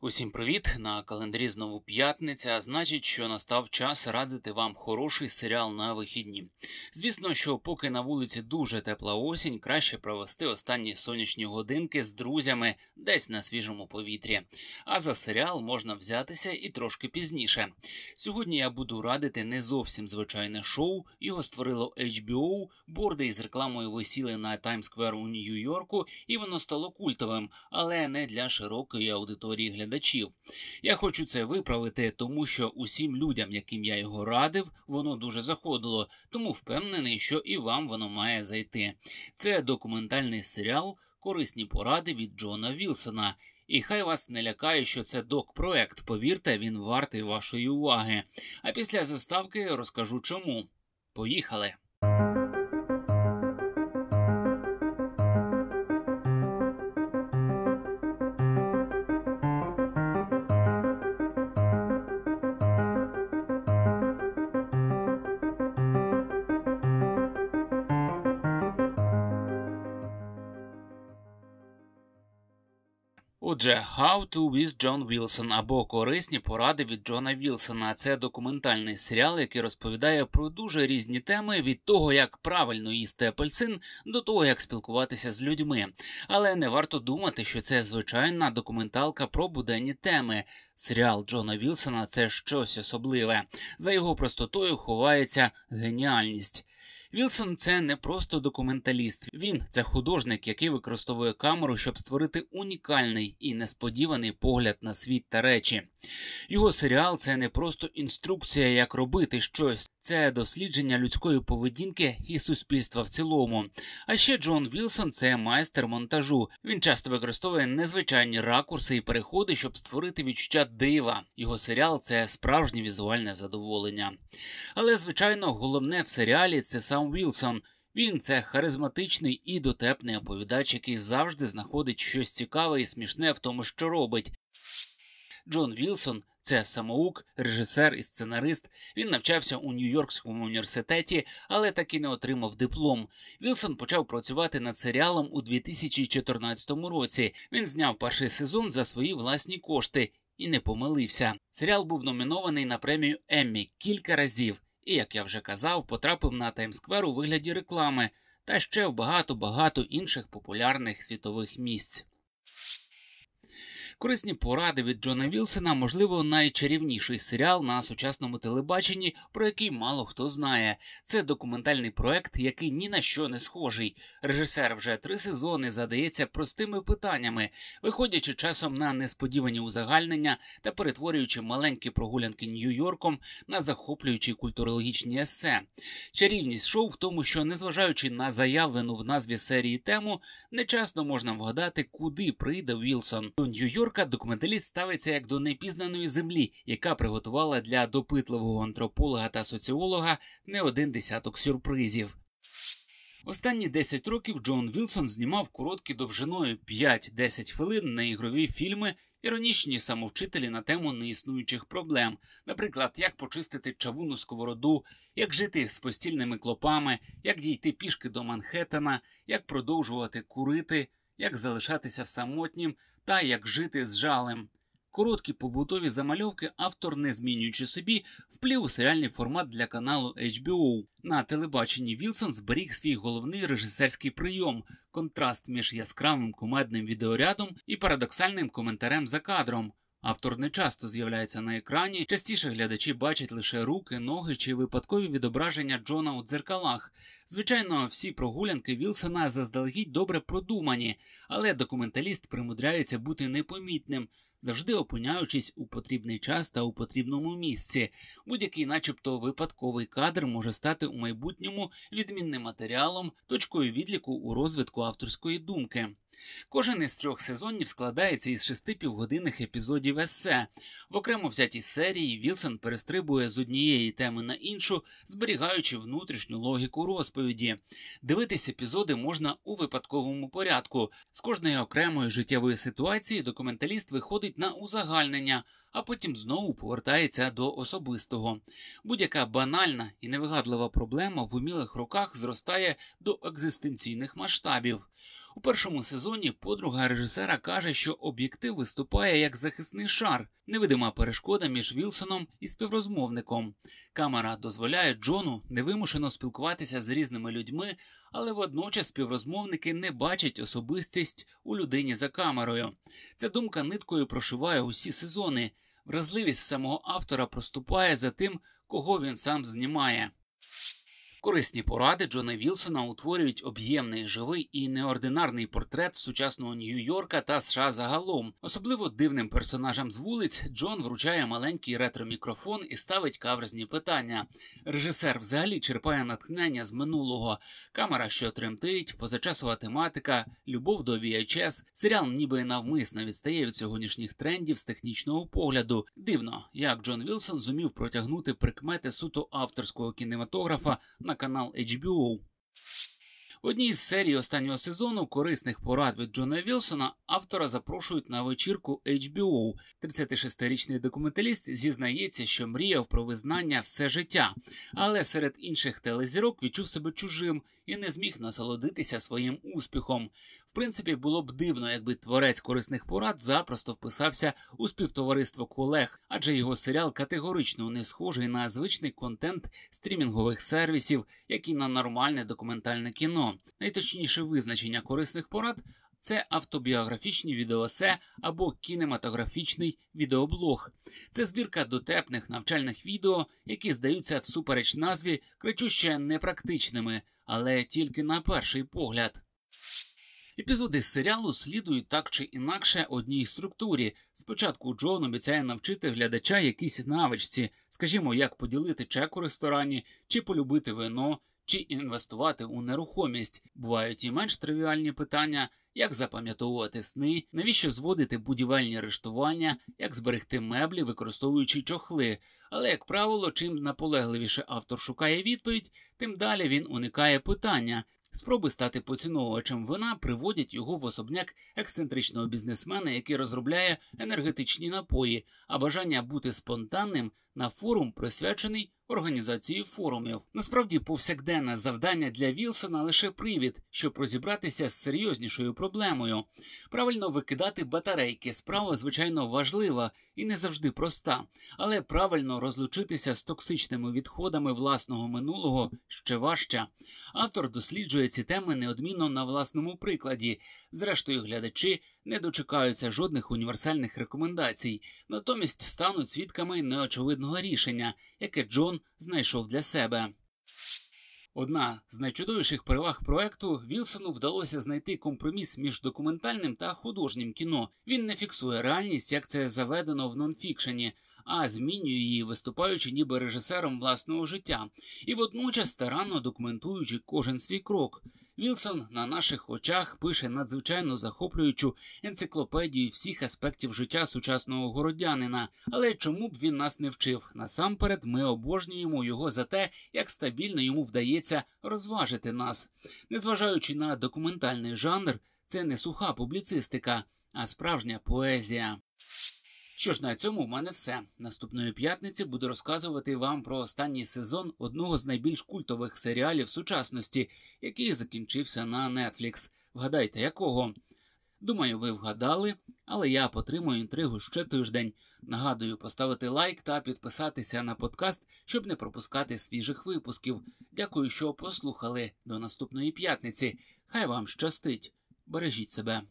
Усім привіт! На календарі знову п'ятниця, а значить, що настав час радити вам хороший серіал на вихідні. Звісно, що поки на вулиці дуже тепла осінь, краще провести останні сонячні годинки з друзями десь на свіжому повітрі. А за серіал можна взятися і трошки пізніше. Сьогодні я буду радити не зовсім звичайне шоу. Його створило HBO, борди із рекламою висіли на Таймсквер у Нью-Йорку, і воно стало культовим, але не для широкої аудиторії глядачів глядачів. Я хочу це виправити, тому що усім людям, яким я його радив, воно дуже заходило, тому впевнений, що і вам воно має зайти. Це документальний серіал, корисні поради від Джона Вілсона. І хай вас не лякає, що це док-проект. Повірте, він вартий вашої уваги. А після заставки розкажу чому. Поїхали! Отже, How to with John Wilson або Корисні поради від Джона Вілсона. Це документальний серіал, який розповідає про дуже різні теми від того, як правильно їсти апельсин, до того, як спілкуватися з людьми. Але не варто думати, що це звичайна документалка про буденні теми. Серіал Джона Вілсона це щось особливе. За його простотою ховається геніальність. Вілсон це не просто документаліст. Він це художник, який використовує камеру, щоб створити унікальний і несподіваний погляд на світ та речі. Його серіал це не просто інструкція, як робити щось, це дослідження людської поведінки і суспільства в цілому. А ще Джон Вілсон це майстер монтажу. Він часто використовує незвичайні ракурси і переходи, щоб створити відчуття дива. Його серіал це справжнє візуальне задоволення. Але, звичайно, головне в серіалі це сам Вілсон. Він це харизматичний і дотепний оповідач, який завжди знаходить щось цікаве і смішне в тому, що робить. Джон Вілсон це самоук, режисер і сценарист. Він навчався у Нью-Йоркському університеті, але так і не отримав диплом. Вілсон почав працювати над серіалом у 2014 році. Він зняв перший сезон за свої власні кошти і не помилився. Серіал був номінований на премію Еммі кілька разів, і, як я вже казав, потрапив на Таймсквер у вигляді реклами та ще в багато багато інших популярних світових місць. Корисні поради від Джона Вілсона, можливо, найчарівніший серіал на сучасному телебаченні, про який мало хто знає. Це документальний проект, який ні на що не схожий. Режисер вже три сезони задається простими питаннями, виходячи часом на несподівані узагальнення та перетворюючи маленькі прогулянки Нью-Йорком на захоплюючі культурологічні есе. Чарівність шоу в тому, що, незважаючи на заявлену в назві серії тему, нечасно можна вгадати, куди прийде Вілсон. До Нью-Йорка Нью-Йорка документаліст ставиться як до непізнаної землі, яка приготувала для допитливого антрополога та соціолога не один десяток сюрпризів. Останні 10 років Джон Вілсон знімав короткі довжиною 5-10 хвилин на ігрові фільми, іронічні самовчителі на тему неіснуючих проблем, наприклад, як почистити чавуну сковороду, як жити з постільними клопами, як дійти пішки до Манхеттена, як продовжувати курити, як залишатися самотнім та як жити з жалем. Короткі побутові замальовки автор, не змінюючи собі, вплів у серіальний формат для каналу HBO. На телебаченні Вілсон зберіг свій головний режисерський прийом контраст між яскравим кумедним відеорядом і парадоксальним коментарем за кадром. Автор не часто з'являється на екрані, частіше глядачі бачать лише руки, ноги чи випадкові відображення Джона у дзеркалах. Звичайно, всі прогулянки Вілсона заздалегідь добре продумані, але документаліст примудряється бути непомітним, завжди опиняючись у потрібний час та у потрібному місці. Будь-який, начебто, випадковий кадр може стати у майбутньому відмінним матеріалом, точкою відліку у розвитку авторської думки. Кожен із трьох сезонів складається із шести півгодинних епізодів есе. В окремо взятій серії Вілсон перестрибує з однієї теми на іншу, зберігаючи внутрішню логіку розповіді. Дивитись епізоди можна у випадковому порядку. З кожної окремої життєвої ситуації документаліст виходить на узагальнення. А потім знову повертається до особистого. Будь-яка банальна і невигадлива проблема в умілих руках зростає до екзистенційних масштабів. У першому сезоні подруга режисера каже, що об'єктив виступає як захисний шар, невидима перешкода між Вілсоном і співрозмовником. Камера дозволяє Джону невимушено спілкуватися з різними людьми, але водночас співрозмовники не бачать особистість у людині за камерою. Ця думка ниткою прошиває усі сезони. Вразливість самого автора проступає за тим, кого він сам знімає. Корисні поради Джона Вілсона утворюють об'ємний, живий і неординарний портрет сучасного Нью-Йорка та США загалом. Особливо дивним персонажам з вулиць Джон вручає маленький ретро-мікрофон і ставить каверзні питання. Режисер взагалі черпає натхнення з минулого, камера, що тремтить, позачасова тематика, любов до VHS. Серіал ніби навмисно відстає від сьогоднішніх трендів з технічного погляду. Дивно, як Джон Вілсон зумів протягнути прикмети суто авторського кінематографа на канал HBO. В одній з серій останнього сезону корисних порад від Джона Вілсона автора запрошують на вечірку HBO. 36-річний документаліст зізнається, що мріяв про визнання все життя, але серед інших телезірок відчув себе чужим і не зміг насолодитися своїм успіхом. В принципі, було б дивно, якби творець корисних порад запросто вписався у співтовариство колег, адже його серіал категорично не схожий на звичний контент стрімінгових сервісів, як і на нормальне документальне кіно. Найточніше визначення корисних порад. Це автобіографічні відеосе або кінематографічний відеоблог. Це збірка дотепних навчальних відео, які здаються всупереч назві кричуще непрактичними, але тільки на перший погляд. Епізоди серіалу слідують так чи інакше одній структурі. Спочатку Джон обіцяє навчити глядача якійсь навичці, скажімо, як поділити чек у ресторані, чи полюбити вино, чи інвестувати у нерухомість. Бувають і менш тривіальні питання, як запам'ятовувати сни, навіщо зводити будівельні рештування, як зберегти меблі, використовуючи чохли. Але, як правило, чим наполегливіше автор шукає відповідь, тим далі він уникає питання. Спроби стати поціновувачем вина приводять його в особняк ексцентричного бізнесмена, який розробляє енергетичні напої, а бажання бути спонтанним на форум присвячений організації форумів. Насправді, повсякденне завдання для Вілсона лише привід, щоб розібратися з серйознішою проблемою. Правильно викидати батарейки. Справа, звичайно, важлива і не завжди проста, але правильно розлучитися з токсичними відходами власного минулого ще важче. Автор досліджує ці теми неодмінно на власному прикладі. Зрештою, глядачі не дочекаються жодних універсальних рекомендацій, натомість стануть свідками неочевидного рішення, яке Джон знайшов для себе. Одна з найчудовіших переваг проекту Вілсону вдалося знайти компроміс між документальним та художнім кіно. Він не фіксує реальність, як це заведено в нонфікшені, а змінює її, виступаючи ніби режисером власного життя, і водночас старанно документуючи кожен свій крок. Вілсон на наших очах пише надзвичайно захоплюючу енциклопедію всіх аспектів життя сучасного городянина. Але чому б він нас не вчив? Насамперед, ми обожнюємо його за те, як стабільно йому вдається розважити нас, незважаючи на документальний жанр, це не суха публіцистика, а справжня поезія. Що ж, на цьому в мене все. Наступної п'ятниці буду розказувати вам про останній сезон одного з найбільш культових серіалів сучасності, який закінчився на Netflix. Вгадайте, якого? Думаю, ви вгадали, але я потримую інтригу ще тиждень. Нагадую, поставити лайк та підписатися на подкаст, щоб не пропускати свіжих випусків. Дякую, що послухали. До наступної п'ятниці. Хай вам щастить. Бережіть себе.